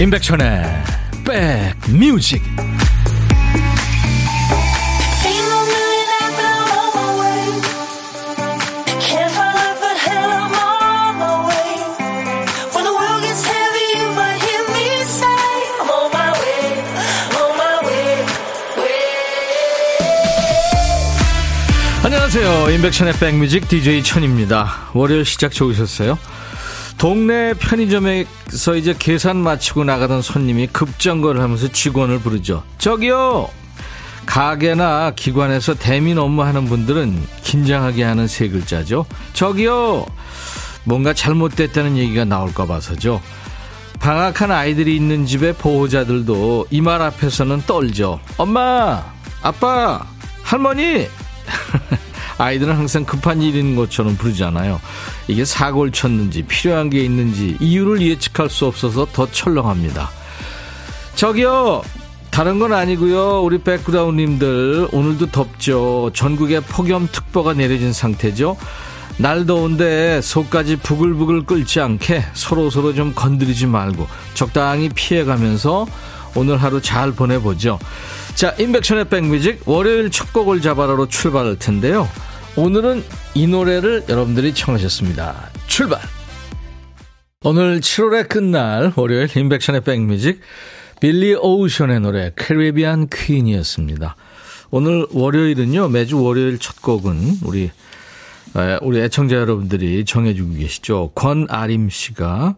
임백천의 백뮤직. 안녕하세요. 임백천의 백뮤직 DJ 천입니다. 월요일 시작 좋으셨어요? 동네 편의점에서 이제 계산 마치고 나가던 손님이 급정거를 하면서 직원을 부르죠. 저기요! 가게나 기관에서 대민 업무하는 분들은 긴장하게 하는 세 글자죠. 저기요! 뭔가 잘못됐다는 얘기가 나올까 봐서죠. 방학한 아이들이 있는 집의 보호자들도 이 말 앞에서는 떨죠. 엄마! 아빠! 할머니! 아이들은 항상 급한 일 있는 것처럼 부르잖아요. 이게 사고를 쳤는지 필요한 게 있는지 이유를 예측할 수 없어서 더 철렁합니다. 저기요! 다른 건 아니고요. 우리 백그라운드님들 오늘도 덥죠. 전국에 폭염특보가 내려진 상태죠. 날 더운데 속까지 부글부글 끓지 않게 서로 서로 좀 건드리지 말고 적당히 피해가면서 오늘 하루 잘 보내보죠. 자, 인백션의 백뮤직 월요일 첫 곡을 잡아라로 출발할 텐데요. 오늘은 이 노래를 여러분들이 청하셨습니다. 출발! 오늘 7월의 끝날 월요일 인백션의 백뮤직 빌리 오우션의 노래 캐리비안 퀸이었습니다. 오늘 월요일은요 매주 월요일 첫 곡은 우리 우리 애청자 여러분들이 정해주고 계시죠 권아림 씨가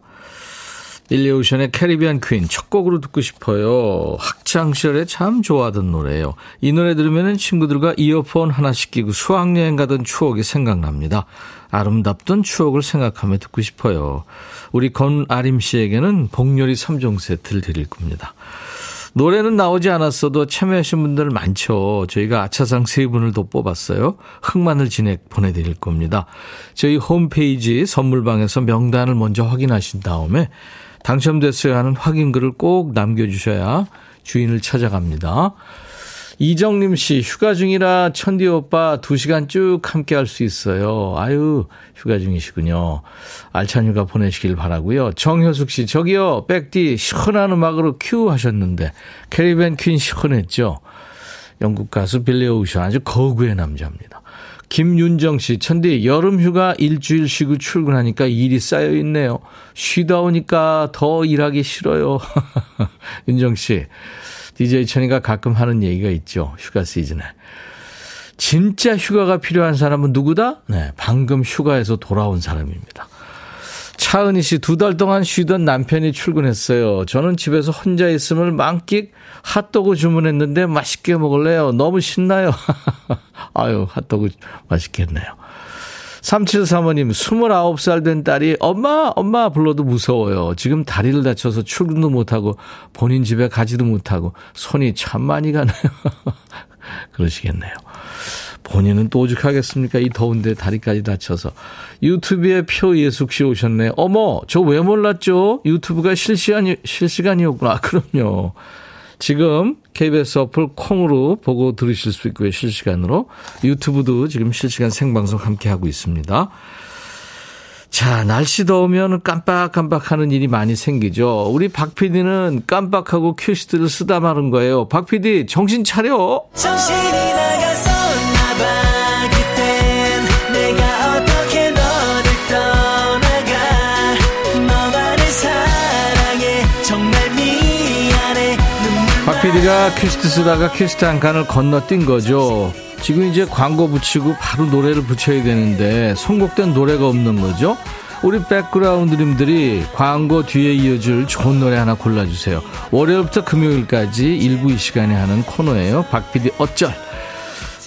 일리오션의 캐리비안 퀸 첫 곡으로 듣고 싶어요. 학창 시절에 참 좋아하던 노래예요. 이 노래 들으면 친구들과 이어폰 하나씩 끼고 수학여행 가던 추억이 생각납니다. 아름답던 추억을 생각하며 듣고 싶어요. 우리 권아림 씨에게는 복요리 3종 세트를 드릴 겁니다. 노래는 나오지 않았어도 참여하신 분들 많죠. 저희가 아차상 세 분을 더 뽑았어요. 흑마늘 진액 보내드릴 겁니다. 저희 홈페이지 선물방에서 명단을 먼저 확인하신 다음에 당첨됐어요 하는 확인글을 꼭 남겨주셔야 주인을 찾아갑니다. 이정림 씨, 휴가 중이라 천디 오빠 2시간 쭉 함께 할 수 있어요. 아유, 휴가 중이시군요. 알찬 휴가 보내시길 바라고요 정효숙 씨, 저기요, 백디, 시원한 음악으로 큐 하셨는데, Caribbean Queen 시원했죠? 영국 가수 빌리 오션, 아주 거구의 남자입니다. 김윤정 씨, 천디, 여름 휴가 일주일 쉬고 출근하니까 일이 쌓여 있네요. 쉬다 오니까 더 일하기 싫어요. 윤정 씨, DJ 천이가 가끔 하는 얘기가 있죠. 휴가 시즌에. 진짜 휴가가 필요한 사람은 누구다? 네, 방금 휴가에서 돌아온 사람입니다. 차은희 씨, 두 달 동안 쉬던 남편이 출근했어요. 저는 집에서 혼자 있음을 만끽 핫도그 주문했는데 맛있게 먹을래요. 너무 신나요. 아유, 핫도그 맛있겠네요. 3735님, 29살 된 딸이 엄마, 엄마 불러도 무서워요. 지금 다리를 다쳐서 출근도 못하고 본인 집에 가지도 못하고 손이 참 많이 가네요. 그러시겠네요. 본인은 또 오죽하겠습니까? 이 더운데 다리까지 다쳐서. 유튜브에 표예숙 씨 오셨네. 어머, 저 왜 몰랐죠? 유튜브가 실시간이, 실시간이었구나. 그럼요. 지금 KBS 어플 콩으로 보고 들으실 수 있고요. 실시간으로. 유튜브도 지금 실시간 생방송 함께 하고 있습니다. 자, 날씨 더우면 깜빡깜빡 하는 일이 많이 생기죠. 우리 박 PD는 깜빡하고 큐시트를 쓰다 마는 거예요. 박 PD, 정신 차려! 정신이 PD가 퀴스트 쓰다가 퀴스트 한 칸을 건너뛴 거죠. 지금 이제 광고 붙이고 바로 노래를 붙여야 되는데 선곡된 노래가 없는 거죠. 우리 백그라운드님들이 광고 뒤에 이어줄 좋은 노래 하나 골라주세요. 월요일부터 금요일까지 일부 이 시간에 하는 코너예요. 박PD 어쩔.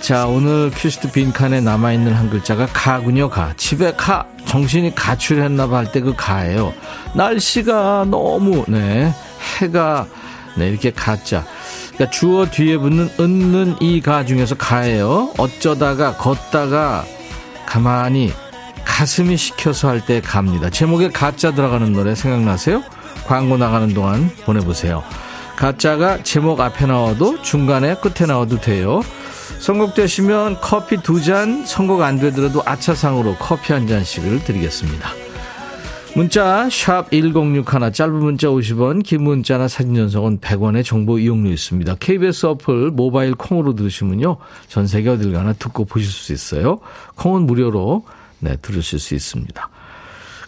자, 오늘 퀴스트 빈칸에 남아있는 한 글자가 가군요, 가. 집에 가. 정신이 가출했나 봐 할 때 그 가예요. 날씨가 너무, 네. 해가 네, 이렇게 가짜. 그러니까 주어 뒤에 붙는 은는 이 가 중에서 가예요. 어쩌다가 걷다가 가만히 가슴이 시켜서 할 때 갑니다. 제목에 가짜 들어가는 노래 생각나세요? 광고 나가는 동안 보내보세요. 가짜가 제목 앞에 나와도 중간에 끝에 나와도 돼요. 선곡되시면 커피 두 잔, 선곡 안 되더라도 아차상으로 커피 한 잔씩을 드리겠습니다. 문자 1061, 짧은 문자 50원, 긴 문자나 사진 전송은 100원의 정보 이용료 있습니다. KBS 어플 모바일 콩으로 들으시면요. 전 세계 어딜 가나 듣고 보실 수 있어요. 콩은 무료로 네, 들으실 수 있습니다.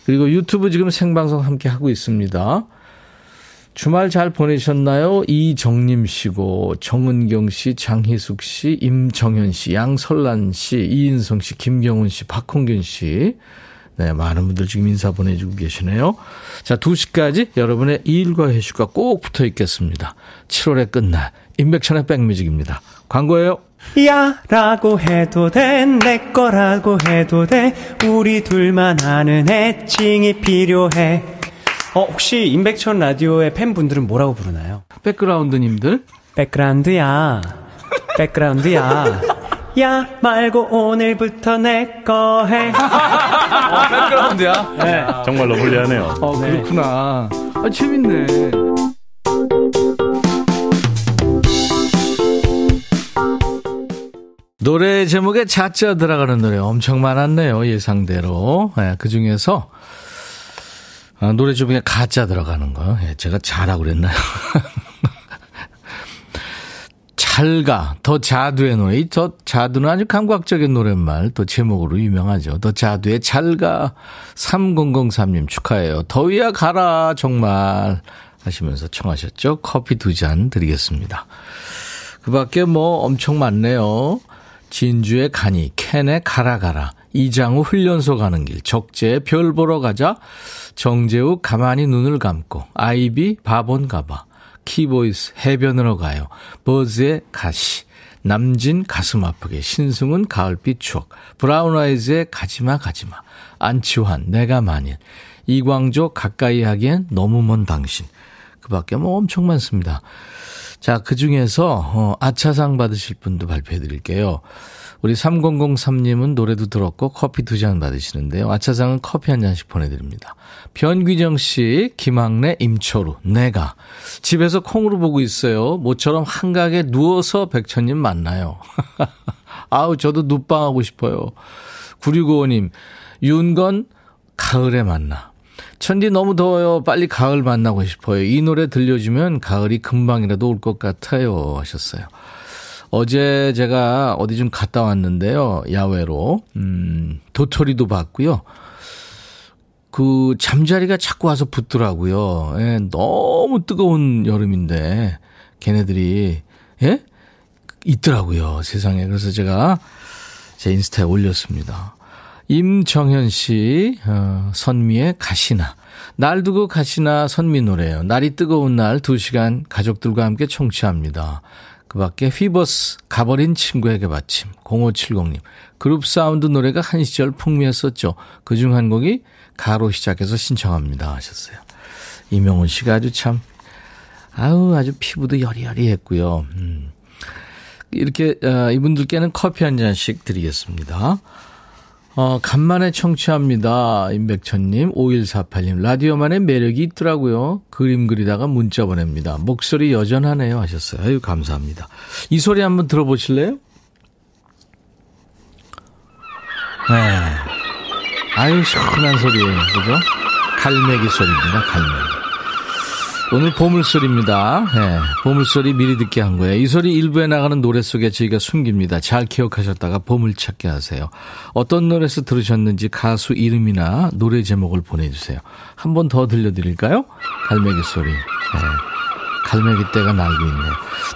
그리고 유튜브 지금 생방송 함께 하고 있습니다. 주말 잘 보내셨나요? 이정림 씨고, 정은경 씨, 장희숙 씨, 임정현 씨, 양설란 씨, 이인성 씨, 김경훈 씨, 박홍균 씨. 네, 많은 분들 지금 인사 보내주고 계시네요. 자, 2시까지 여러분의 일과 회식과 꼭 붙어 있겠습니다. 7월의 끝날, 임백천의 백뮤직입니다. 광고예요. 야 라고 해도 돼 내 거라고 해도 돼 우리 둘만 아는 애칭이 필요해 어 혹시 임백천 라디오의 팬분들은 뭐라고 부르나요? 백그라운드님들 백그라운드야 백그라운드야 야 말고 오늘부터 내 거 해. 어, 백그라운드야? 네. 정말로 불리하네요. 어, 그렇구나. 아, 재밌네. 노래 제목에 자자 들어가는 노래 엄청 많았네요. 예상대로. 네, 그 중에서 아, 노래 제목에 가짜 들어가는 거. 예, 제가 잘하고 그랬나요? 잘가, 더 자두의 노래. 더 자두는 아주 감각적인 노랫말, 또 제목으로 유명하죠. 더 자두의 잘가. 3003님 축하해요. 더위야 가라, 정말. 하시면서 청하셨죠. 커피 두 잔 드리겠습니다. 그 밖에 뭐 엄청 많네요. 진주의 가니, 캔의 가라 가라, 이장우 훈련소 가는 길, 적재의 별 보러 가자, 정재우 가만히 눈을 감고, 아이비 바본 가봐, 키보이스 해변으로 가요, 버즈의 가시, 남진 가슴 아프게, 신승훈의 가을빛 추억, 브라운 아이즈의 가지마 가지마, 안치환 내가 만일, 이광조 가까이 하기엔 너무 먼 당신. 그 밖에 뭐 엄청 많습니다. 자, 그 중에서, 어, 아차상 받으실 분도 발표해 드릴게요. 우리 3003님은 노래도 들었고 커피 두 잔 받으시는데요. 아차상은 커피 한 잔씩 보내드립니다. 변귀정 씨, 김학래, 임초루, 내가. 집에서 콩으로 보고 있어요. 모처럼 한가하게 누워서 백천님 만나요. 아우, 저도 눕방하고 싶어요. 9695님, 윤건, 가을에 만나. 천디 너무 더워요. 빨리 가을 만나고 싶어요. 이 노래 들려주면 가을이 금방이라도 올 것 같아요. 하셨어요. 어제 제가 어디 좀 갔다 왔는데요. 야외로. 음, 도토리도 봤고요. 그 잠자리가 자꾸 와서 붙더라고요. 예, 너무 뜨거운 여름인데 걔네들이 예? 있더라고요. 세상에. 그래서 제가 제 인스타에 올렸습니다. 임정현 씨, 어, 선미의 가시나. 날 두고 가시나 선미 노래예요. 날이 뜨거운 날 2시간 가족들과 함께 청취합니다. 그 밖에 휘버스 가버린 친구에게 받침 0570님 그룹 사운드 노래가 한 시절 풍미했었죠. 그중 한 곡이 가로 시작해서 신청합니다 하셨어요. 이명훈 씨가 아주 참 아우 아주 피부도 여리여리했고요. 음. 이렇게 어, 이분들께는 커피 한 잔씩 드리겠습니다. 어, 간만에 청취합니다. 임백천님, 5148님. 라디오만의 매력이 있더라고요. 그림 그리다가 문자 보냅니다. 목소리 여전하네요. 하셨어요. 아유, 감사합니다. 이 소리 한번 들어보실래요? 네. 아유, 시원한 소리예요. 그죠? 갈매기 소리입니다. 갈매기. 오늘 보물소리입니다. 네, 보물소리 미리 듣게 한 거예요. 이 소리 일부에 나가는 노래 속에 저희가 숨깁니다. 잘 기억하셨다가 보물찾기 하세요. 어떤 노래에서 들으셨는지 가수 이름이나 노래 제목을 보내주세요. 한 번 더 들려드릴까요? 갈매기 소리. 네. 갈매기 떼가 날고 있네요.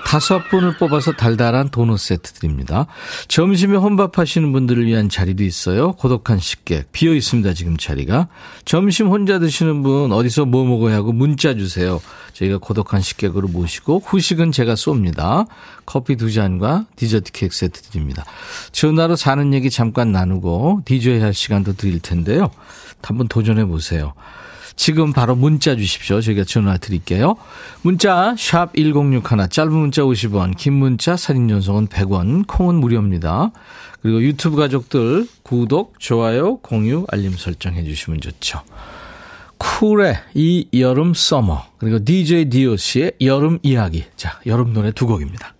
다섯 분을 뽑아서 달달한 도넛 세트 드립니다. 점심에 혼밥 하시는 분들을 위한 자리도 있어요. 고독한 식객. 비어 있습니다, 지금 자리가. 점심 혼자 드시는 분 어디서 뭐 먹어야 하고 문자 주세요. 저희가 고독한 식객으로 모시고 후식은 제가 쏩니다. 커피 두 잔과 디저트 케이크 세트 드립니다. 전화로 사는 얘기 잠깐 나누고 디저이 할 시간도 드릴 텐데요. 한번 도전해 보세요. 지금 바로 문자 주십시오. 저희가 전화 드릴게요. 문자 1061, 짧은 문자 50원, 긴 문자 사진 전송은 100원, 콩은 무료입니다. 그리고 유튜브 가족들 구독, 좋아요, 공유, 알림 설정해 주시면 좋죠. 쿨의 이 여름 summer 그리고 DJ DOC의 여름 이야기 자 여름 노래 두 곡입니다.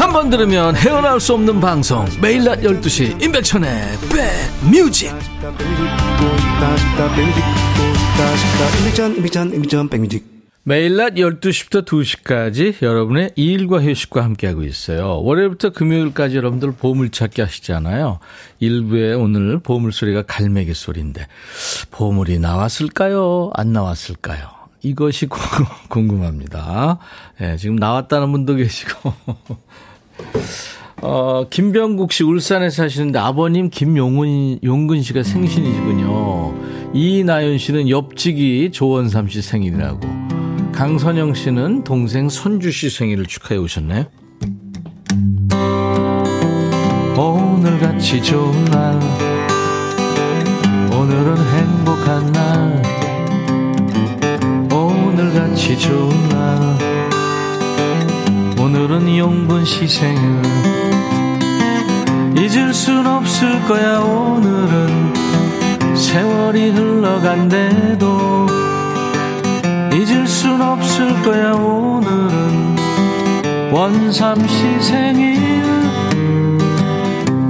한 번 들으면 헤어나올 수 없는 방송 매일 낮 12시 임백천의 백뮤직 매일 낮 12시부터 2시까지 여러분의 일과 휴식과 함께하고 있어요. 월요일부터 금요일까지 여러분들 보물찾기 하시잖아요. 일부에 오늘 보물소리가 갈매기 소리인데 보물이 나왔을까요? 안 나왔을까요? 이것이 궁금합니다. 네, 지금 나왔다는 분도 계시고 어, 김병국 씨 울산에 사시는데 아버님 김용은 용근 씨가 생신이시군요. 이나연 씨는 옆집이 조원삼 씨 생일이라고. 강선영 씨는 동생 손주 씨 생일을 축하해 오셨네요. 오늘같이 좋은 날 오늘은 행복한 날 오늘같이 좋은 날 오늘은 용분 씨 생일 잊을 순 없을 거야 오늘은. 세월이 흘러간대도 잊을 순 없을 거야 오늘은. 원삼 씨 생일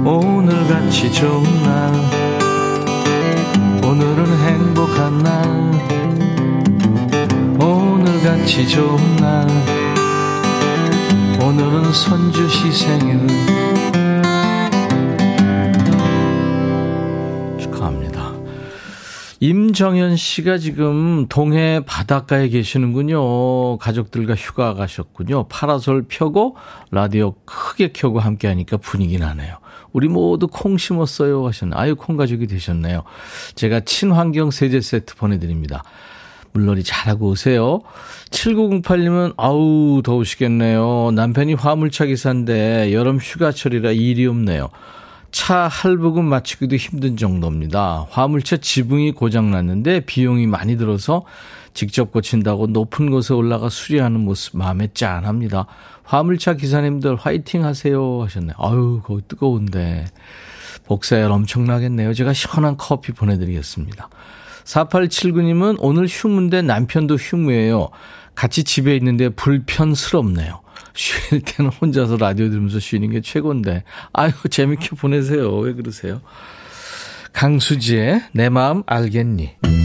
오늘같이 좋은 날. 오늘은 행복한 날. 오늘같이 좋은 날 오늘은 씨 생일 축하합니다. 임정현 씨가 지금 동해 바닷가에 계시는군요. 가족들과 휴가 가셨군요. 파라솔 펴고 라디오 크게 켜고 함께 하니까 분위기 나네요. 우리 모두 콩 심었어요 하셨네. 아유 콩 가족이 되셨네요. 제가 친환경 세제 세트 보내드립니다. 물놀이 잘하고 오세요. 7908님은 아우 더우시겠네요. 남편이 화물차 기사인데 여름 휴가철이라 일이 없네요. 차 할부금 마치기도 힘든 정도입니다. 화물차 지붕이 고장났는데 비용이 많이 들어서 직접 고친다고 높은 곳에 올라가 수리하는 모습 마음에 짠합니다. 화물차 기사님들 화이팅 하세요 하셨네. 아유 거기 뜨거운데 복사열 엄청나겠네요. 제가 시원한 커피 보내드리겠습니다. 4879님은 오늘 휴무인데 남편도 휴무예요. 같이 집에 있는데 불편스럽네요. 쉴 때는 혼자서 라디오 들으면서 쉬는 게 최고인데. 아유, 재밌게 보내세요. 왜 그러세요? 강수지의 내 마음 알겠니?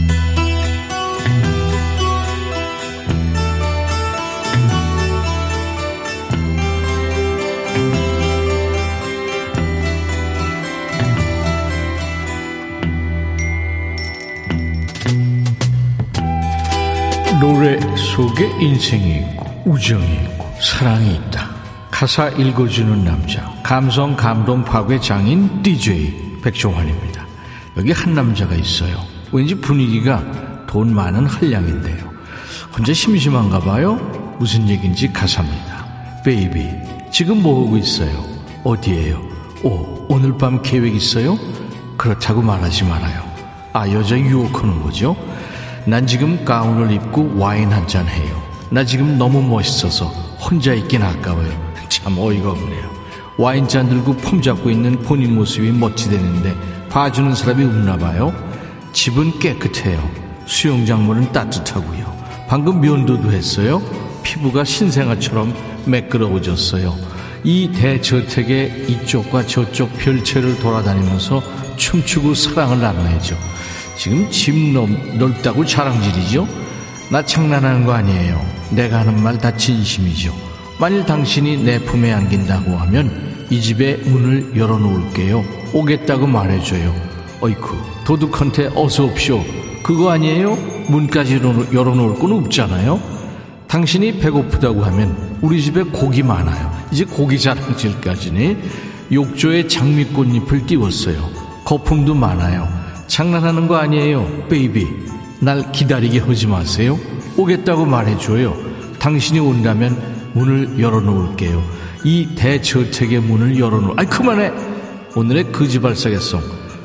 노래 속에 인생이 있고 우정이 있고 사랑이 있다. 가사 읽어주는 남자 감성 감동 파괴 장인 DJ 백종환입니다. 여기 한 남자가 있어요. 왠지 분위기가 돈 많은 한량인데요. 혼자 심심한가 봐요? 무슨 얘기인지 가사입니다. baby 지금 뭐하고 있어요? 어디에요? 오 오늘 밤 계획 있어요? 그렇다고 말하지 말아요. 아 여자 유혹하는 거죠? 난 지금 가운을 입고 와인 한 잔 해요. 나 지금 너무 멋있어서 혼자 있긴 아까워요. 참 어이가 없네요. 와인잔 들고 폼 잡고 있는 본인 모습이 멋지대는데 봐주는 사람이 없나 봐요. 집은 깨끗해요. 수영장문은 따뜻하고요. 방금 면도도 했어요. 피부가 신생아처럼 매끄러워졌어요. 이 대저택의 이쪽과 저쪽 별채를 돌아다니면서 춤추고 사랑을 나눠야죠. 지금 집 넓, 넓다고 자랑질이죠? 나 장난하는 거 아니에요. 내가 하는 말 다 진심이죠. 만일 당신이 내 품에 안긴다고 하면 이 집에 문을 열어놓을게요. 오겠다고 말해줘요. 어이쿠, 도둑한테 어서 옵쇼. 그거 아니에요? 문까지 열어놓을 건 없잖아요? 당신이 배고프다고 하면 우리 집에 고기 많아요. 이제 고기 자랑질까지니 욕조에 장미꽃잎을 띄웠어요. 거품도 많아요. 장난하는 거 아니에요, 베이비. 날 기다리게 하지 마세요. 오겠다고 말해줘요. 당신이 온다면 문을 열어놓을게요. 이 대저택의 문을 열어놓을, 아이, 그만해! 오늘의 거지발사계송.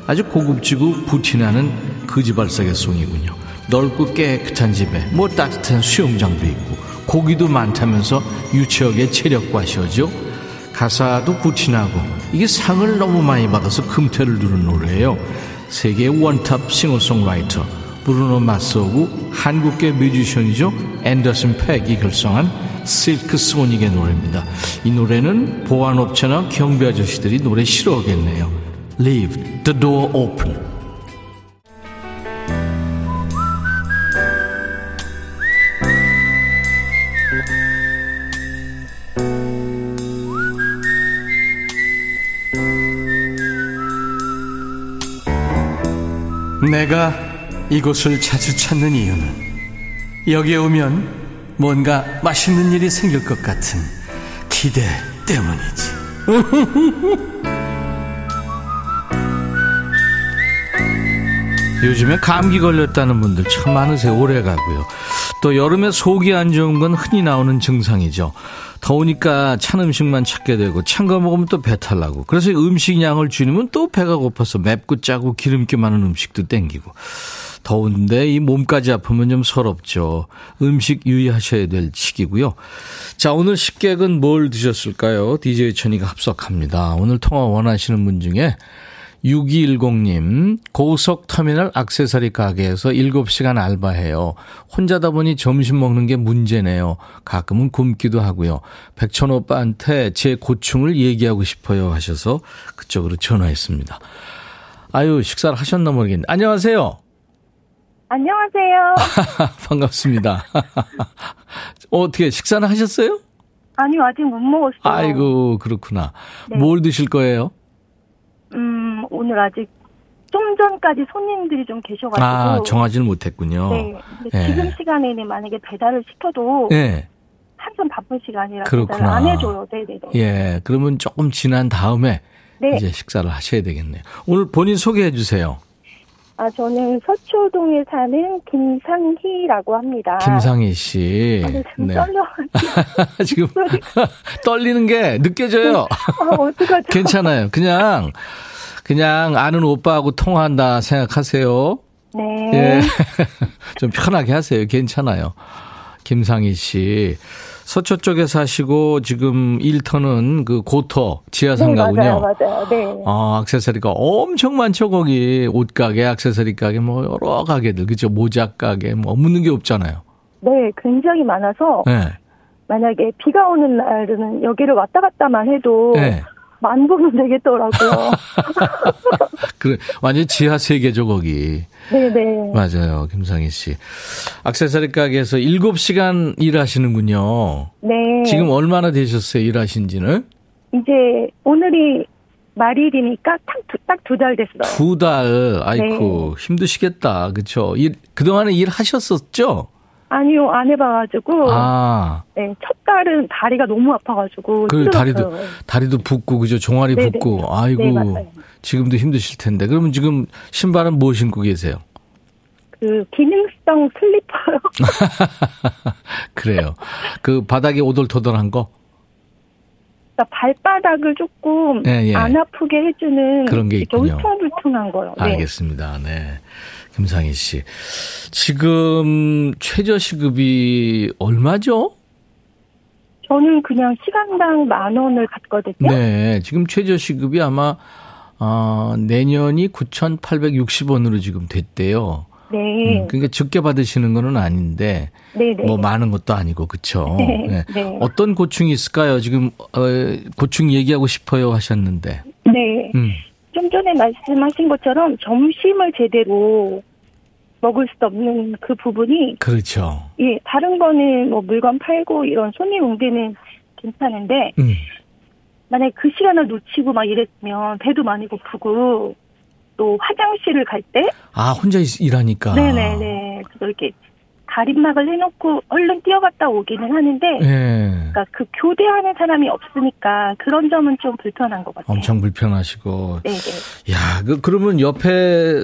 아주 고급지고 부티나는 거지발사계송이군요. 넓고 깨끗한 집에 뭐 따뜻한 수영장도 있고 고기도 많다면서 유치하게 체력과시죠. 가사도 부티나고 이게 상을 너무 많이 받아서 금테를 두른 노래예요. 세계 one top 싱어송라이터 브루노 마스하고 한국계 뮤지션이죠. 앤더슨 팩이 결성한 실크 소닉의 노래입니다. 이 노래는 보안업체나 경비 아저씨들이 노래 싫어하겠네요. Leave the door open. 내가 이곳을 자주 찾는 이유는 여기에 오면 뭔가 맛있는 일이 생길 것 같은 기대 때문이지. 요즘에 감기 걸렸다는 분들 참 많으세요. 오래 가고요. 또 여름에 속이 안 좋은 건 흔히 나오는 증상이죠. 더우니까 찬 음식만 찾게 되고 찬 거 먹으면 또 배탈 나고 그래서 음식 양을 줄이면 또 배가 고파서 맵고 짜고 기름기 많은 음식도 땡기고 더운데 이 몸까지 아프면 좀 서럽죠. 음식 유의하셔야 될 시기고요. 자, 오늘 식객은 뭘 드셨을까요? DJ 천이가 합석합니다. 오늘 통화 원하시는 분 중에 6210님, 고속터미널 악세사리 가게에서 7시간 알바해요. 혼자다 보니 점심 먹는 게 문제네요. 가끔은 굶기도 하고요. 백천 오빠한테 제 고충을 얘기하고 싶어요 하셔서 그쪽으로 전화했습니다. 아유, 식사를 하셨나 모르겠네. 안녕하세요. 안녕하세요. 반갑습니다. 어떻게 식사는 하셨어요? 아니요, 아직 못 먹었어요. 아이고, 그렇구나. 네. 뭘 드실 거예요? 음, 오늘 아직 좀 전까지 손님들이 좀 계셔가지고. 아, 정하지는 못했군요. 네. 네. 지금 시간에는 만약에 배달을 시켜도. 네. 한참 바쁜 시간이라 그렇구나. 안 해줘요. 네네네. 예, 그러면 조금 지난 다음에 네. 이제 식사를 하셔야 되겠네요. 오늘 본인 소개해 주세요. 아, 저는 서초동에 사는 김상희라고 합니다. 김상희 씨. 아, 네, 네. 떨려. 지금 떨리는 게 느껴져요. 아, 어떡하죠? 괜찮아요. 그냥 그냥 아는 오빠하고 통화한다 생각하세요. 네. 예. 좀 편하게 하세요. 괜찮아요. 김상희 씨. 서초 쪽에 사시고 지금 일터는 그 고터 지하상가군요. 네, 맞아요, 맞아요. 네. 아, 액세서리가 엄청 많죠, 거기. 옷 가게, 액세서리 가게, 뭐 여러 가게들. 그죠? 모자 가게, 뭐 없는 게 없잖아요. 네, 굉장히 많아서. 네. 만약에 비가 오는 날은 여기를 왔다 갔다만 해도 네. 만 보면 되겠더라고요. 그래, 완전 지하 세계죠, 거기. 네네. 맞아요, 김상희 씨. 악세사리 가게에서 7시간 일하시는군요. 네. 지금 얼마나 되셨어요, 일하신 지는? 이제 오늘이 말일이니까 딱두 달 됐어요. 두 달, 아이고, 네. 힘드시겠다. 그쵸? 일, 그동안에 일 하셨었죠? 아니요, 안 해봐가지고. 아. 네, 첫 달은 다리가 너무 아파가지고. 그 다리도, 다리도 붓고, 그죠? 종아리 네네. 붓고. 네. 아이고. 네, 지금도 힘드실 텐데. 그러면 지금 신발은 뭐 신고 계세요? 그, 기능성 슬리퍼요. 그래요. 그 바닥에 오돌토돌한 거? 그러니까 발바닥을 조금 네, 예. 안 아프게 해주는 그런 게 있군요. 울퉁불퉁한 거요. 네. 알겠습니다. 네. 김상희 씨. 지금 최저 시급이 얼마죠? 저는 그냥 시간당 만 원을 받거든요. 네. 지금 최저 시급이 아마 어, 내년이 9,860원으로 지금 됐대요. 네. 음, 그러니까 적게 받으시는 거는 아닌데 네네. 네. 뭐 많은 것도 아니고 그렇죠. 네. 네. 네. 어떤 고충이 있을까요? 지금 어, 고충 얘기하고 싶어요 하셨는데. 네. 음. 좀 전에 말씀하신 것처럼 점심을 제대로 먹을 수 없는 그 부분이 그렇죠. 예, 다른 거는 뭐 물건 팔고 이런 손님 응대는 괜찮은데 음. 만약 그 시간을 놓치고 막 이랬으면 배도 많이 고프고 또 화장실을 갈 때 아 혼자 일하니까 네네네 그래서 이렇게 가림막을 해놓고 얼른 뛰어갔다 오기는 하는데, 네. 그러니까 그 교대하는 사람이 없으니까 그런 점은 좀 불편한 것 같아요. 엄청 불편하시고. 네네. 야, 그 그러면 옆에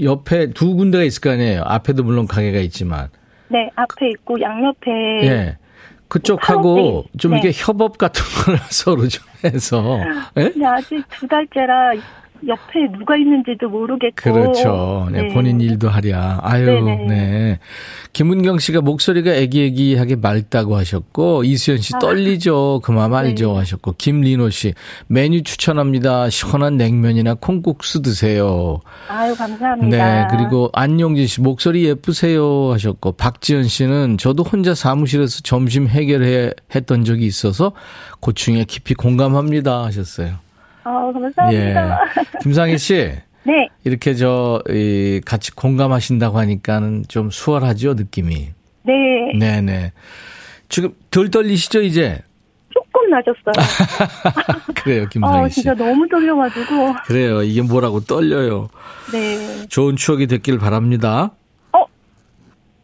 옆에 두 군데가 있을 거 아니에요. 앞에도 물론 가게가 있지만. 네, 앞에 있고 양옆에. 예. 그쪽하고 좀 네. 이게 협업 같은 걸 서로 좀 해서. 네? 근데 아직 두 달째라 옆에 누가 있는지도 모르겠고. 그렇죠. 네, 네. 본인 일도 하랴. 아유, 네네. 네. 김은경 씨가 목소리가 애기애기하게 맑다고 하셨고, 이수연 씨 아. 떨리죠. 그만 알죠. 네. 하셨고, 김리노 씨 메뉴 추천합니다. 시원한 냉면이나 콩국수 드세요. 아유, 감사합니다. 네, 그리고 안용진 씨 목소리 예쁘세요. 하셨고, 박지연 씨는 저도 혼자 사무실에서 점심 해결해 했던 적이 있어서 고충에 깊이 공감합니다. 하셨어요. 아, 감사합니다. 예. 김상희 씨. 네. 이렇게 저, 이, 같이 공감하신다고 하니까는 좀 수월하죠, 느낌이. 네. 네네. 지금 덜 떨리시죠, 이제? 조금 낮았어요. 그래요, 김상희 씨. 어, 진짜 너무 떨려가지고. 그래요. 이게 뭐라고 떨려요. 네. 좋은 추억이 됐길 바랍니다.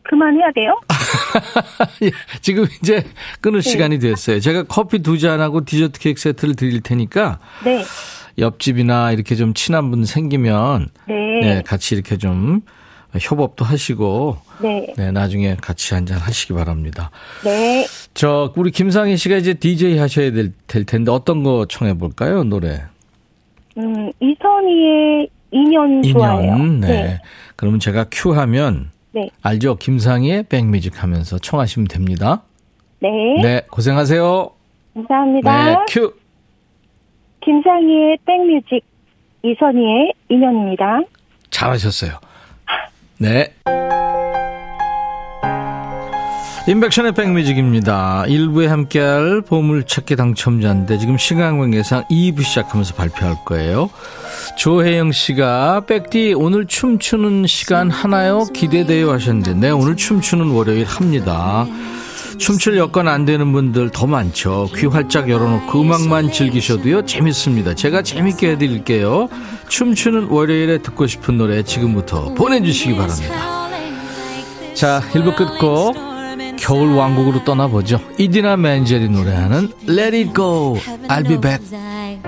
어? 그만해야 돼요? 예, 지금 이제 끊을 네. 시간이 됐어요. 제가 커피 두 잔하고 디저트 케이크 세트를 드릴 테니까. 네. 옆집이나 이렇게 좀 친한 분 생기면. 네. 네 같이 이렇게 좀 협업도 하시고. 네. 네, 나중에 같이 한 잔 하시기 바랍니다. 네. 저, 우리 김상희 씨가 이제 DJ 하셔야 될, 될 텐데 어떤 거 청해 볼까요, 노래? 음, 이선희의 2년 좋아해요. 네. 네. 그러면 제가 큐 하면 네. 알죠? 김상희의 백뮤직 하면서 청하시면 됩니다. 네. 네, 고생하세요. 감사합니다. 네, 큐. 김상희의 백뮤직, 이선희의 인연입니다. 잘하셨어요. 네. 인백션의 백뮤직입니다. 1부에 함께할 보물찾기 당첨자인데 지금 시간 관계상 2부 시작하면서 발표할 거예요. 조혜영 씨가 백디 오늘 춤추는 시간 하나요? 기대돼요 하셨는데 네 오늘 춤추는 월요일 합니다. 춤출 여건 안 되는 분들 더 많죠. 귀 활짝 열어놓고 음악만 즐기셔도요 재밌습니다. 제가 재밌게 해드릴게요. 춤추는 월요일에 듣고 싶은 노래 지금부터 보내주시기 바랍니다. 자 1부 끝곡 겨울 왕국으로 떠나보죠. 이디나 맨젤이 노래하는 Let It Go, I'll Be Back.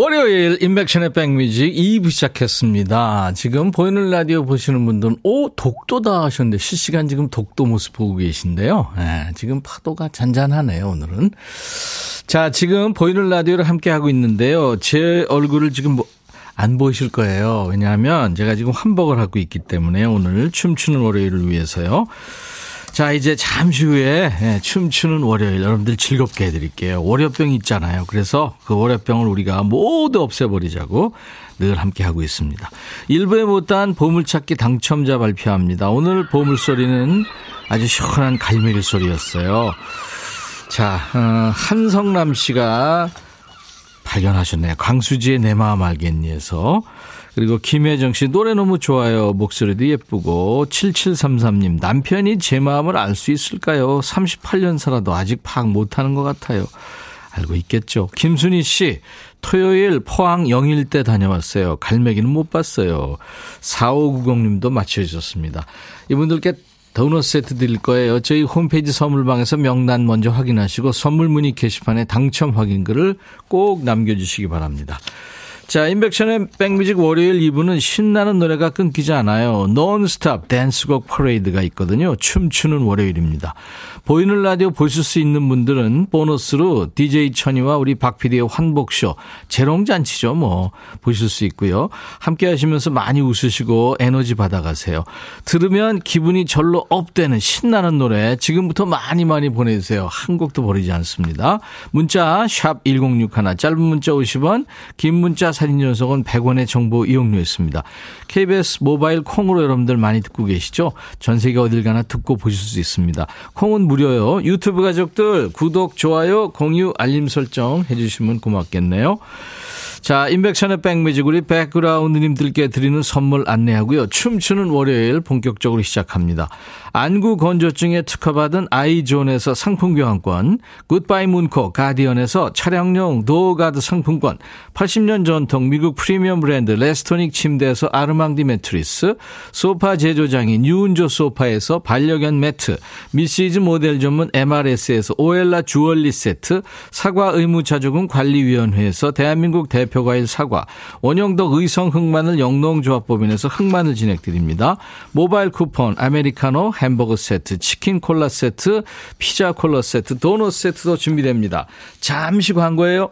월요일 인백션의 백뮤직 2부 시작했습니다. 지금 보이는 라디오 보시는 분들은 오 독도다 하셨는데 실시간 지금 독도 모습 보고 계신데요. 네, 지금 파도가 잔잔하네요 오늘은. 자 지금 보이는 라디오를 함께 하고 있는데요. 제 얼굴을 지금 뭐 안 보이실 거예요. 왜냐하면 제가 지금 환복을 하고 있기 때문에 오늘 춤추는 월요일을 위해서요. 자, 이제 잠시 후에 예, 춤추는 월요일 여러분들 즐겁게 해드릴게요. 월요병 있잖아요. 그래서 그 월요병을 우리가 모두 없애버리자고 늘 함께 하고 있습니다. 일부에 못한 보물찾기 당첨자 발표합니다. 오늘 보물소리는 아주 시원한 갈매기 소리였어요. 자, 어, 한성남 씨가 발견하셨네요. 광수지의 내 마음 알겠니에서 그리고 김혜정 씨 노래 너무 좋아요. 목소리도 예쁘고 7733님 남편이 제 마음을 알 수 있을까요? 38년 살아도 아직 파악 못하는 것 같아요. 알고 있겠죠. 김순희 씨 토요일 포항 영일대 다녀왔어요. 갈매기는 못 봤어요. 4590님도 맞춰주셨습니다. 이분들께 도넛 세트 드릴 거예요. 저희 홈페이지 선물방에서 명단 먼저 확인하시고 선물 문의 게시판에 당첨 확인글을 꼭 남겨주시기 바랍니다. 자, 인백션의 백뮤직 월요일 2부는 신나는 노래가 끊기지 않아요. 논스톱 댄스곡 퍼레이드가 있거든요. 춤추는 월요일입니다. 보이는 라디오 보실 수 있는 분들은 보너스로 DJ 천이와 우리 박 PD의 환복쇼, 재롱잔치죠, 뭐. 보실 수 있고요. 함께 하시면서 많이 웃으시고 에너지 받아가세요. 들으면 기분이 절로 업되는 신나는 노래 지금부터 많이 많이 보내주세요. 한 곡도 버리지 않습니다. 문자, 샵 1061, 짧은 문자 50원, 긴 문자 사진 연속은 100원의 정보 이용료였습니다. KBS 모바일 콩으로 여러분들 많이 듣고 계시죠? 전 세계 어딜 가나 듣고 보실 수 있습니다. 콩은 무료요. 유튜브 가족들 구독, 좋아요, 공유, 알림 설정 해주시면 고맙겠네요. 자, 인백천의 백뮤직 우리 백그라운드님들께 드리는 선물 안내하고요. 춤추는 월요일 본격적으로 시작합니다. 안구 건조증에 특허받은 아이존에서 상품 교환권, 굿바이 문코 가디언에서 차량용 door guard 상품권, 80년 전통 미국 프리미엄 브랜드 레스토닉 침대에서 아르망디 매트리스, 소파 제조장인 유운조 소파에서 반려견 매트, 미시즈 모델 전문 MRS에서 오엘라 주얼리 세트, 사과 의무자조금 관리위원회에서 대한민국 대표과일 사과, 원형덕 의성 흑마늘 영농조합법인에서 흑마늘 진행드립니다. 모바일 쿠폰, 아메리카노, 햄버거 세트, 치킨 콜라 세트, 피자 콜라 세트, 도넛 세트도 준비됩니다. 잠시 광고예요.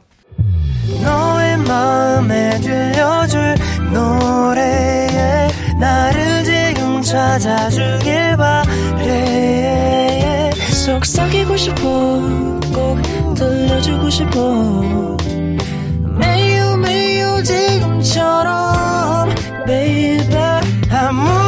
너의 마음에 들려줄 노래에 나를 지금 찾아주길 바래 속삭이고 싶어 꼭 들려주고 싶어 매우 매우 지금처럼 baby 아무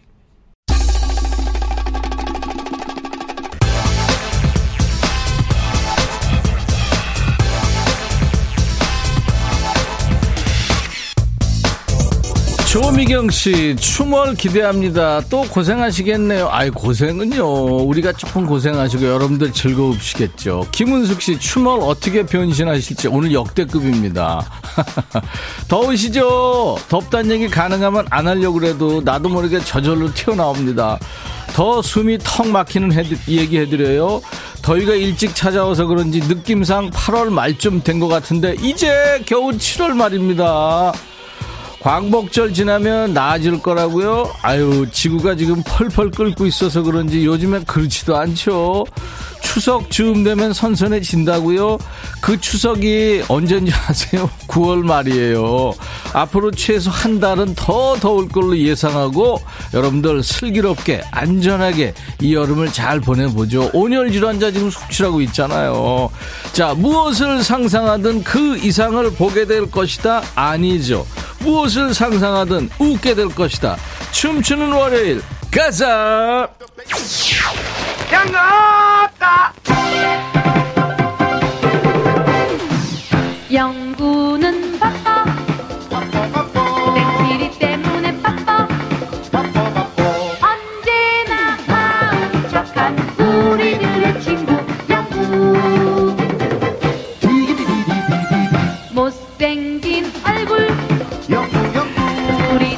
조미경 씨, 춤을 기대합니다. 또 고생하시겠네요. 아이, 고생은요. 우리가 조금 고생하시고 여러분들 즐거우시겠죠. 김은숙 씨, 춤을 어떻게 변신하실지 오늘 역대급입니다. 더우시죠? 덥단 얘기 가능하면 안 하려고 그래도 나도 모르게 저절로 튀어나옵니다. 더 숨이 턱 막히는 얘기 해드려요. 더위가 일찍 찾아와서 그런지 느낌상 8월 말쯤 된 것 같은데 이제 겨우 7월 말입니다. 광복절 지나면 나아질 거라고요? 아유, 지구가 지금 펄펄 끓고 있어서 그런지 요즘엔 그렇지도 않죠. 추석 즈음 되면 선선해진다고요? 그 추석이 언제인지 아세요? 9월 말이에요. 앞으로 최소 한 달은 더 더울 걸로 예상하고 여러분들 슬기롭게 안전하게 이 여름을 잘 보내보죠. 온열 질환자 지금 속출하고 있잖아요. 자, 무엇을 상상하든 그 이상을 보게 될 것이다? 아니죠. 무엇을 상상하든 웃게 될 것이다. 춤추는 월요일 가자. 양아다. 영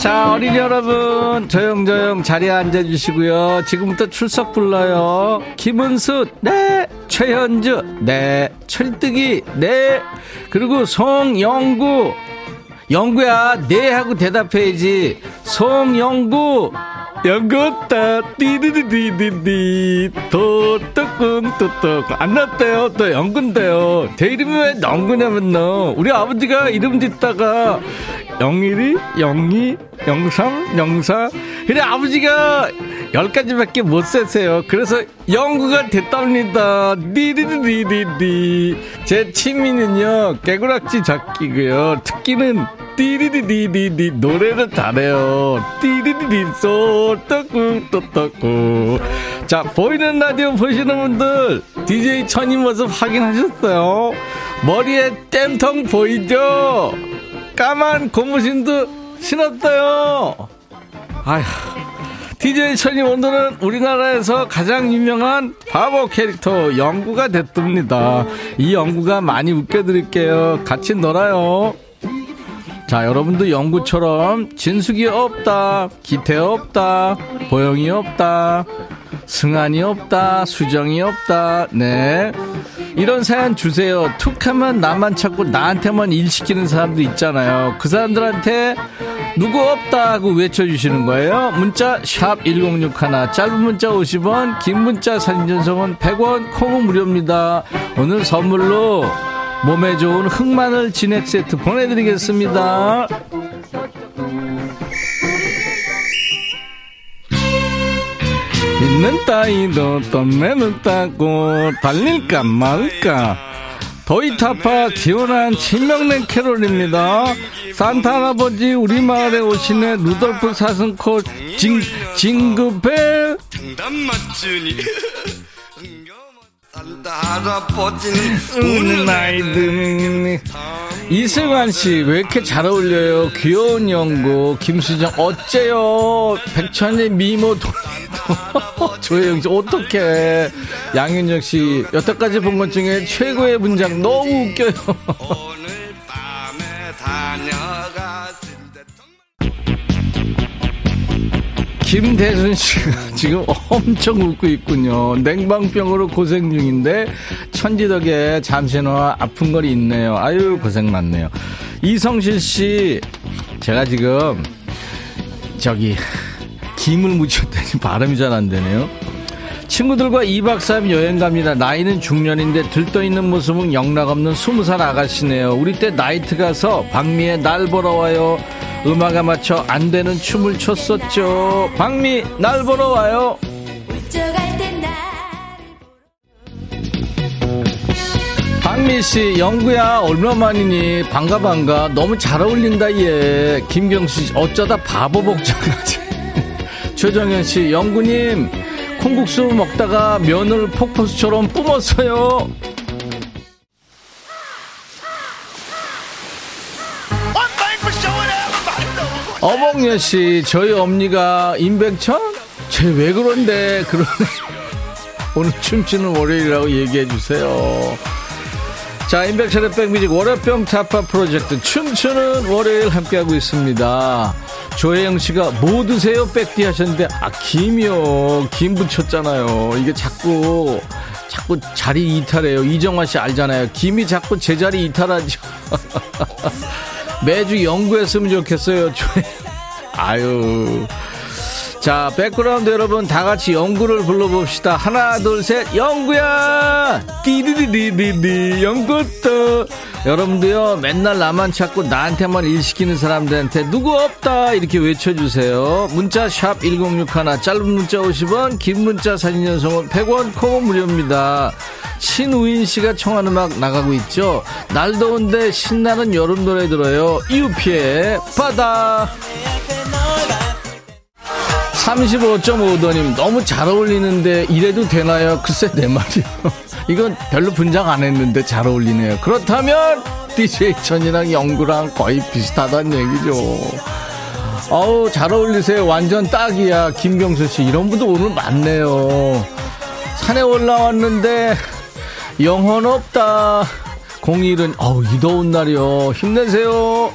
자, 어린이 여러분, 조용조용 자리에 앉아주시고요. 지금부터 출석 불러요. 김은수, 네. 최현주, 네. 철뜨기, 네. 그리고 송영구, 영구야, 네 하고 대답해야지. 송영구, 영구따, 띠디디디디디, 도떡꿍, 도떡. 안 났대요. 또 영구인데요. 제 이름이 왜 영구냐면, 너. 우리 아버지가 이름 짓다가, 영일이, 영이, 영삼, 영사. 그래, 아버지가 열 가지밖에 못 세세요. 그래서 영구가 됐답니다. 디디디디디. 제 취미는요, 개구락지 잡기고요. 특기는 띠리디디디디 노래를 잘해요. 띠리디디 쏘떡구 또떡구. 자 보이는 라디오 보시는 분들 DJ 천이 모습 확인하셨어요? 머리에 땜통 보이죠? 까만 고무신도 신었어요. 아휴. DJ 천이 오늘은 우리나라에서 가장 유명한 바보 캐릭터 영구가 됐답니다. 이 영구가 많이 웃겨드릴게요. 같이 놀아요. 자, 여러분도 영구처럼 진숙이 없다, 기태 없다, 보영이 없다, 승한이 없다, 수정이 없다, 네. 이런 사연 주세요. 툭 하면 나만 찾고 나한테만 일 시키는 사람도 있잖아요. 그 사람들한테 누구 없다 하고 외쳐주시는 거예요. 문자 1061, 짧은 문자 50원, 긴 문자 사진 전송은 100원, 콩은 무료입니다. 오늘 선물로 몸에 좋은 흑마늘 진액 세트 보내드리겠습니다. 있는 따위도 떠내는 따고 달릴까 말까. 도이타파 기원한 친명랭 캐롤입니다. 산타 할아버지 우리 마을에 오시네 루돌프 사슴코 징, 징그벨 우는 아이들. 이승환 씨 왜 이렇게 잘 어울려요? 귀여운 연구. 김수정 어째요? 백천의 미모 돌리도. 조혜영 씨 어떡해. 양윤정 씨 여태까지 본 것 중에 최고의 문장. 너무 웃겨요 김대순 씨가 지금 엄청 웃고 있군요. 냉방병으로 고생 중인데 천지 덕에 잠시나마 아픈 걸 있네요. 아유 고생 많네요. 이성실 씨 제가 지금 저기 김을 묻혔더니 발음이 잘 안 되네요. 친구들과 2박 3일 여행 갑니다. 나이는 중년인데 들떠있는 모습은 영락없는 20살 아가씨네요. 우리 때 나이트 가서 박미의 날 보러 와요. 음악에 맞춰 안 되는 춤을 췄었죠. 박미 날 보러 와요. 박미 씨, 영구야, 얼마만이니? 반가, 반가. 너무 잘 어울린다, 얘. 김경수 씨, 어쩌다 바보 복장하지? 최정현 씨, 영구님, 콩국수 먹다가 면을 폭포수처럼 뿜었어요. 어몽여 씨, 저희 엄니가 임백천? 쟤 왜 그런데, 그러네. 오늘 춤추는 월요일이라고 얘기해 주세요. 자, 임백천의 백뮤직 월요병 타파 프로젝트 춤추는 월요일 함께하고 있습니다. 조혜영 씨가 뭐 드세요? 백디 하셨는데, 아, 김이요. 김 붙였잖아요. 이게 자꾸, 자꾸 자리 이탈해요. 이정화 씨 알잖아요. 김이 자꾸 제자리 이탈하죠. 매주 연구했으면 좋겠어요. 아유. 자, 백그라운드 여러분 다 같이 영구를 불러봅시다. 하나, 둘, 셋, 영구야! 띠리리리리리, 영구 없다. 여러분도요, 맨날 나만 찾고 나한테만 일 시키는 사람들한테 누구 없다! 이렇게 외쳐주세요. 문자 샵 1061, 짧은 문자 50원, 긴 문자 사진 연속은 100원, 콩은 무료입니다. 신우인 씨가 청한 음악 나가고 있죠. 날 더운데 신나는 여름 노래 들어요. 이우피의 바다. 35.5도님 너무 잘 어울리는데 이래도 되나요? 글쎄 내 말이요. 이건 별로 분장 안 했는데 잘 어울리네요. 그렇다면 DJ 천이랑 영구랑 거의 비슷하다는 얘기죠. 어우 잘 어울리세요. 완전 딱이야. 김경수 씨 이런 분도 오늘 많네요. 산에 올라왔는데 영혼 없다. 01은 어우 이 더운 날이요. 힘내세요.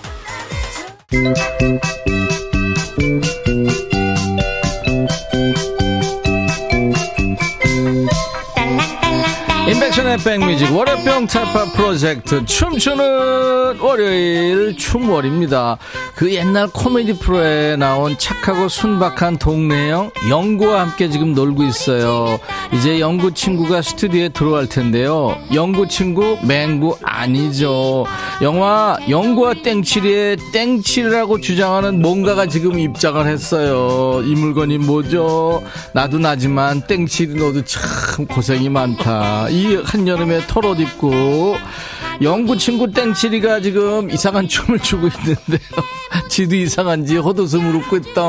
인백션의 백뮤직 월요병 타파 프로젝트 춤추는 월요일 춤월입니다. 그 옛날 코미디 프로에 나온 착하고 순박한 동네형 영구와 함께 지금 놀고 있어요. 이제 영구 친구가 스튜디오에 들어갈 텐데요. 영구 친구 맹구 아니죠. 영화 영구와 땡칠이의 땡칠이라고 주장하는 뭔가가 지금 입장을 했어요. 이 물건이 뭐죠? 나도 나지만 땡칠이 너도 참 고생이 많다. 이 한여름에 털옷 입고 영구 친구 땡칠이가 지금 이상한 춤을 추고 있는데요. 지도 이상한지 헛웃음을 웃고 있다.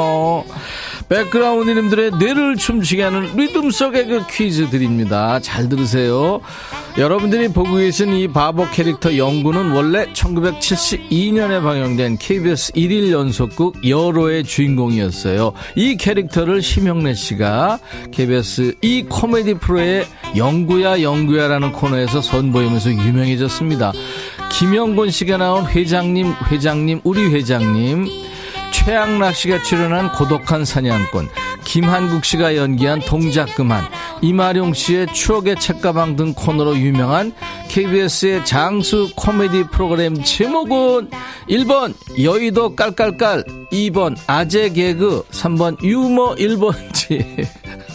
백그라운드님들의 뇌를 춤추게 하는 리듬 속의 그 퀴즈 드립니다. 잘 들으세요. 여러분들이 보고 계신 이 바보 캐릭터 영구는 원래 1972년에 방영된 KBS 1일 연속극 여로의 주인공이었어요. 이 캐릭터를 심형래 씨가 KBS 이 코미디 프로의 영구야 영구 야라는 코너에서 선보이면서 유명해졌습니다. 김영곤 씨가 나온 회장님, 회장님, 우리 회장님. 최양락 씨가 출연한 고독한 사냥꾼. 김한국 씨가 연기한 동작 그만. 이마룡 씨의 추억의 책가방 등 코너로 유명한 KBS의 장수 코미디 프로그램 제목은 1번 여의도 깔깔깔 2번 아재 개그 3번 유머 1번지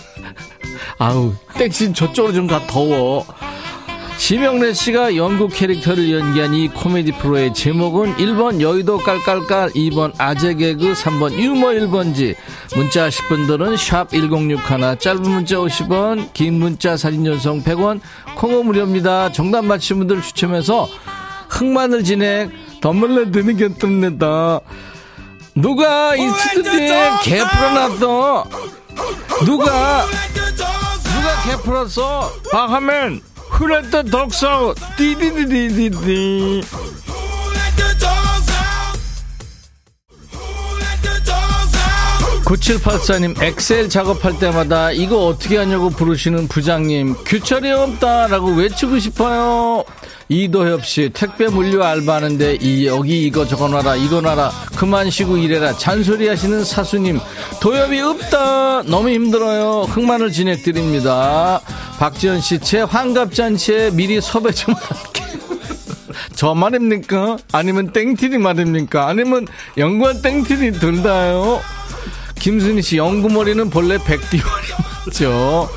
아우 땡신 저쪽으로 좀 가 더워. 심영래 씨가 연구 캐릭터를 연기한 이 코미디 프로의 제목은 1번 여의도 깔깔깔 2번 아재 개그 3번 유머 1번지. 문자 하실 분들은 샵 1061 짧은 문자 50원 긴 문자 사진 전송 100원 콩어 무료입니다. 정답 맞힌 분들 추첨해서 흑마늘 진행 덤물러 드는 게 뜹니다. 누가 이 스튜디오에 개 풀어놨어 누가 누가 개 풀었어? 박하면 후레트 독서. 디디디디디디 9784님 엑셀 작업할 때마다 이거 어떻게 하냐고 부르시는 부장님 규철이 없다라고 외치고 싶어요 이도협 씨 택배 물류 알바하는데 이 여기 이거 적어놔라 이거 놔라 그만 쉬고 일해라 잔소리 하시는 사수님 도협이 없다 너무 힘들어요 흑마늘 진행드립니다 박지현 씨제 환갑잔치에 미리 섭외 좀 할게 저 말입니까? 아니면 땡티리 말입니까? 아니면 연구한 땡티리 둘 다요? 김순희 씨, 연구머리는 본래 백디머리 맞죠?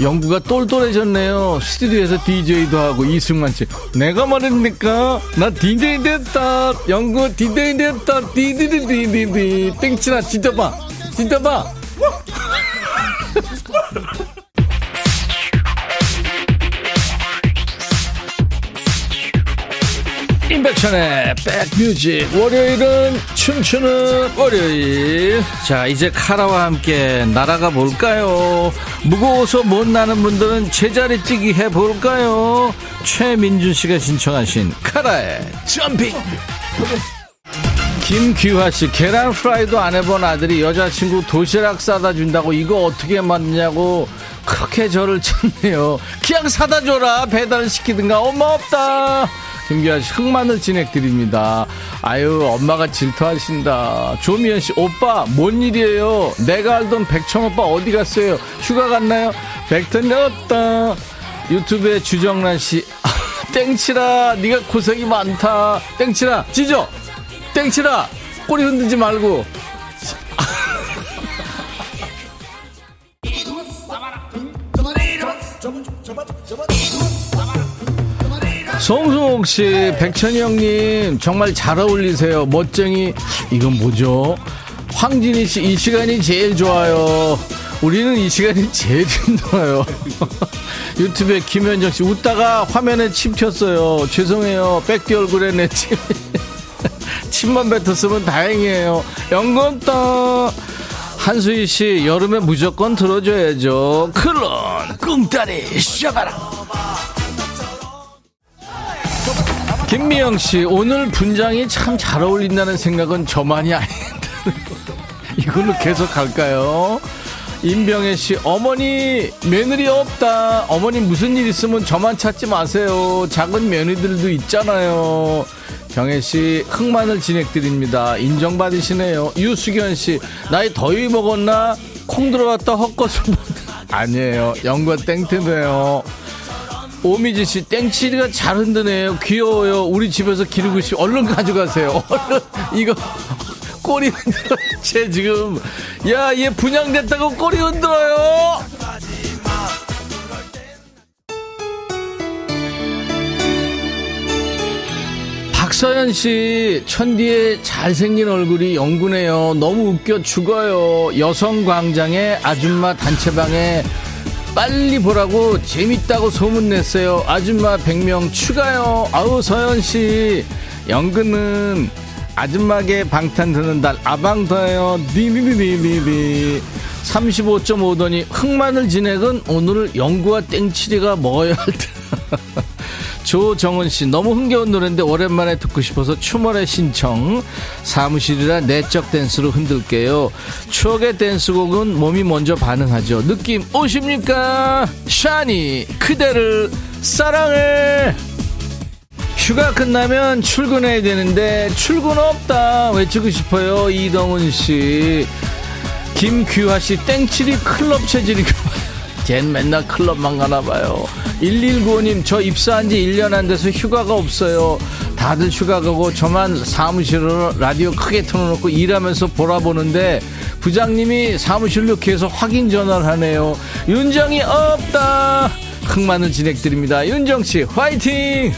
연구가 똘똘해졌네요. 스튜디오에서 DJ도 하고 이승만 씨. 내가 말입니까? 나 DJ 됐다. 연구 DJ 됐다. 디디디디디디. 땡치나 진짜 봐. 진짜 봐. 임백천의 백뮤직. 월요일은 춤추는 월요일. 자 이제 카라와 함께 날아가 볼까요? 무거워서 못 나는 분들은 제자리 뛰기 해볼까요? 최민준씨가 신청하신 카라의 점핑 김규하씨 계란 프라이도 안 해본 아들이 여자친구 도시락 싸다 준다고 이거 어떻게 만드냐고 그렇게 저를 찾네요 그냥 사다 줘라 배달 시키든가 엄마 없다 김기아 씨 흑마늘 진행 드립니다. 아유 엄마가 질투하신다. 조미연 씨 오빠 뭔 일이에요? 내가 알던 백청 오빠 어디 갔어요? 휴가 갔나요? 백천 없다. 유튜브에 주정란 씨 땡칠아 네가 고생이 많다. 땡칠아 짖어. 땡칠아 꼬리 흔들지 말고. 송승옥 씨, 백천이 형님, 정말 잘 어울리세요. 멋쟁이. 이건 뭐죠? 황진희 씨, 이 시간이 제일 좋아요. 우리는 이 시간이 제일 힘들어요. 유튜브에 김현정 씨, 웃다가 화면에 침 튀었어요. 죄송해요. 뺏기 얼굴에 내 침. 침만 뱉었으면 다행이에요. 영건떠. 한수희 씨, 여름에 무조건 들어줘야죠. 클론, 꿍따리, 샤바라. 김미영 씨, 오늘 분장이 참 잘 어울린다는 생각은 저만이 아닌데. 이걸로 계속 갈까요? 임병혜 씨, 어머니, 며느리 없다. 어머니 무슨 일 있으면 저만 찾지 마세요. 작은 며느리들도 있잖아요. 병혜 씨, 흑마늘 진행드립니다. 인정받으시네요. 유수견 씨, 나이 더위 먹었나? 콩 들어갔다 헛것을 아니에요. 연관 땡트네요. 오미지 씨, 땡치리가 잘 흔드네요. 귀여워요. 우리 집에서 기르고 싶, 얼른 가져가세요. 얼른, 이거, 꼬리 흔들어. 쟤 지금, 야, 얘 분양됐다고 꼬리 흔들어요! 박서연 씨, 천디의 잘생긴 얼굴이 영구네요. 너무 웃겨 죽어요. 여성 광장의 아줌마 단체방에 빨리 보라고 재밌다고 소문냈어요. 아줌마 100명 추가요. 아우 서연씨 연근은 아줌마게 방탄 드는 달 아방더예요. 니니니니니 35.5도니 흑마늘 진액은 오늘 영구와 땡치리가 먹어야 할 듯. 조정은 씨 너무 흥겨운 노래인데 오랜만에 듣고 싶어서 추멀의 신청. 사무실이라 내적 댄스로 흔들게요. 추억의 댄스곡은 몸이 먼저 반응하죠. 느낌 오십니까? 샤니 그대를 사랑해. 휴가 끝나면 출근해야 되는데 출근 없다. 외치고 싶어요 이동훈 씨. 김규하 씨 땡칠이 클럽 체질이가 걘 맨날 클럽만 가나 봐요. 1195님 저 입사한 지 1년 안 돼서 휴가가 없어요. 다들 휴가 가고 저만 사무실로 라디오 크게 틀어놓고 일하면서 보라보는데 부장님이 사무실로 계속 확인 전화를 하네요. 윤정이 없다. 흥많은 진행드립니다. 윤정씨 화이팅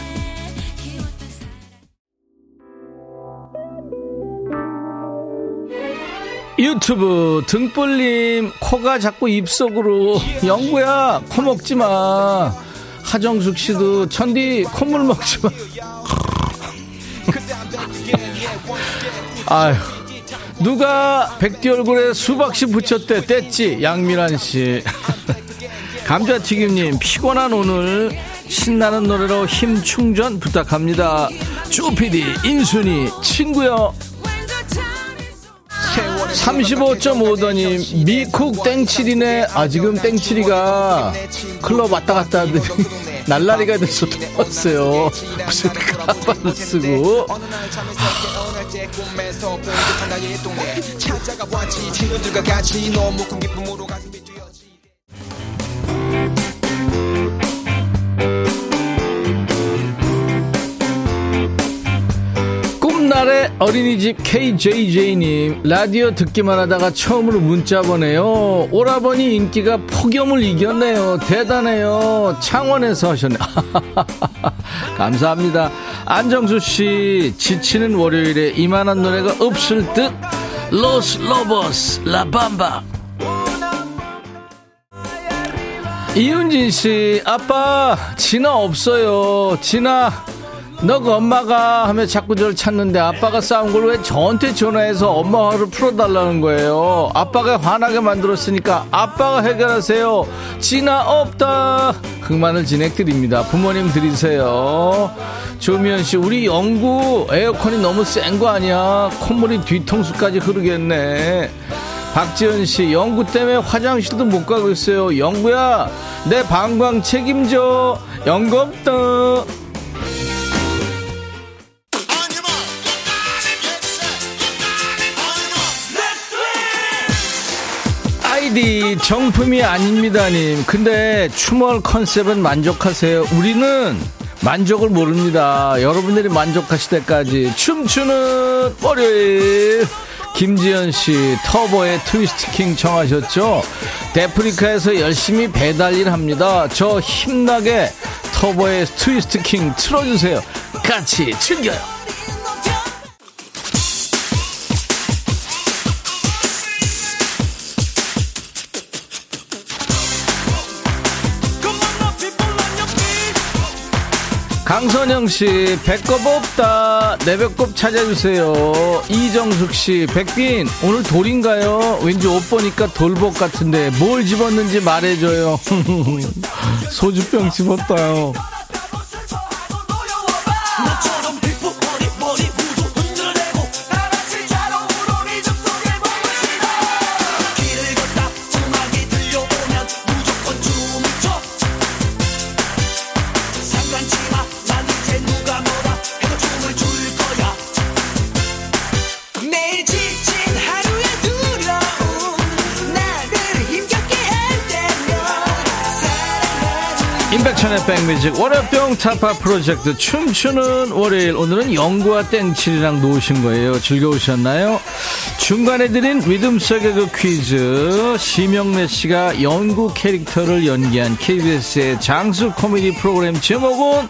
유튜브 등불님 코가 자꾸 입속으로. 영구야 코 먹지 마. 하정숙 씨도 천디 콧물 먹지 마. 아휴 누가 백디 얼굴에 수박씨 붙였대 뗐지 양미란 씨. 감자튀김님 피곤한 오늘 신나는 노래로 힘 충전 부탁합니다. 쪼피디 인순이 친구요 35.5도님 미쿡 땡칠이네. 아 지금 땡칠이가 클럽 왔다 갔다 하더니 날라리가 돼서 돌아왔어요. 무슨 가발을 쓰고 꿈날의 어린이집 KJJ님 라디오 듣기만 하다가 처음으로 문자 보내요. 오라버니 인기가 폭염을 이겼네요. 대단해요. 창원에서 하셨네. 감사합니다. 안정수씨 지치는 월요일에 이만한 노래가 없을 듯. 로스 로버스 라밤바 이윤진 씨 아빠 진아 없어요. 진아 너 그 엄마가 하면 자꾸 저를 찾는데 아빠가 싸운 걸 왜 저한테 전화해서 엄마 화를 풀어달라는 거예요. 아빠가 화나게 만들었으니까 아빠가 해결하세요. 진아 없다. 흑만을 진행드립니다. 부모님 드리세요. 조미연 씨, 우리 영구 에어컨이 너무 센 거 아니야? 콧물이 뒤통수까지 흐르겠네. 박지현 씨, 영구 때문에 화장실도 못 가고 있어요. 영구야, 내 방광 책임져. 영구 없다. 아이디 정품이 아닙니다님. 근데 춤월 컨셉은 만족하세요. 우리는 만족을 모릅니다. 여러분들이 만족하실 때까지 춤추는 월요일. 김지현 씨 터보의 Twist King 청하셨죠? 대프리카에서 열심히 배달 일 합니다. 저 힘나게 터보의 Twist King 틀어주세요. 같이 즐겨요. 강선영 씨, 배꼽 없다. 내 배꼽 찾아주세요. 이정숙 씨, 백빈, 오늘 돌인가요? 왠지 옷 보니까 돌복 같은데 뭘 집었는지 말해줘요. 소주병 집었다요. 백뮤직 월요병 타파 프로젝트 춤추는 월요일. 오늘은 영구와 땡칠이랑 노신 거예요. 즐거우셨나요? 중간에 드린 리듬 속의 그 퀴즈. 심형래 씨가 영구 캐릭터를 연기한 KBS의 장수 코미디 프로그램 제목은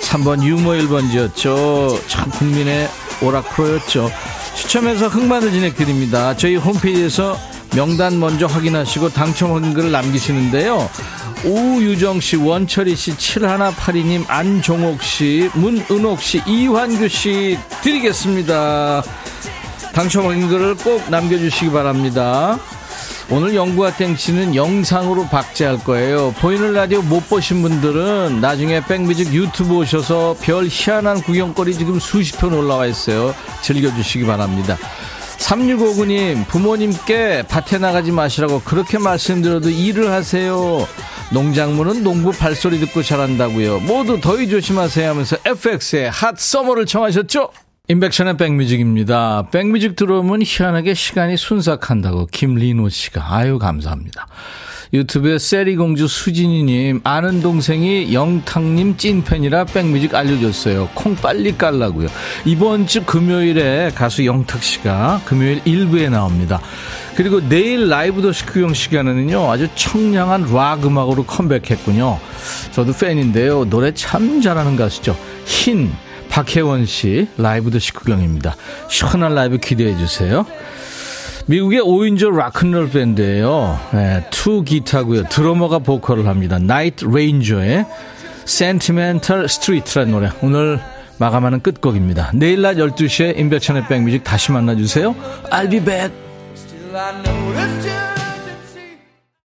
3번 유머 1번지였죠. 참 국민의 오락 프로였죠. 추첨해서 흑마늘 진액 드립니다. 저희 홈페이지에서 명단 먼저 확인하시고 당첨 확인글을 남기시는데요 오유정 씨, 원철이 씨, 7182님, 안종옥 씨, 문은옥 씨, 이환규 씨 드리겠습니다. 당첨 확인글을 꼭 남겨주시기 바랍니다. 오늘 영구와 땡치는 영상으로 박제할 거예요. 보이는 라디오 못 보신 분들은 나중에 백뮤직 유튜브 오셔서 별 희한한 구경거리 지금 수십 편 올라와 있어요. 즐겨주시기 바랍니다. 3659님, 부모님께 밭에 나가지 마시라고 그렇게 말씀드려도 일을 하세요. 농작물은 농부 발소리 듣고 자란다고요. 모두 더위 조심하세요 하면서 FX의 핫 서머를 청하셨죠? 인백션의 백뮤직입니다. 백뮤직 들어오면 희한하게 시간이 순삭한다고 김리노 씨가 아유 감사합니다. 유튜브에 세리공주 수진이님 아는 동생이 영탁님 찐팬이라 백뮤직 알려줬어요. 콩 빨리 깔라고요. 이번 주 금요일에 가수 영탁 씨가 금요일 1부에 나옵니다. 그리고 내일 라이브도 식후경 시간에는요 아주 청량한 락 음악으로 컴백했군요. 저도 팬인데요 노래 참 잘하는 가수죠. HYNN 박혜원 씨 라이브도 식후경입니다. 시원한 라이브 기대해 주세요. 미국의 5인조 락큰롤 밴드예요. 네, 투 기타고요. 드러머가 보컬을 합니다. 나이트 레인저의 Sentimental Street라는 노래. 오늘 마감하는 끝곡입니다. 내일 낮 12시에 인백천의 백뮤직 다시 만나주세요. I'll be back.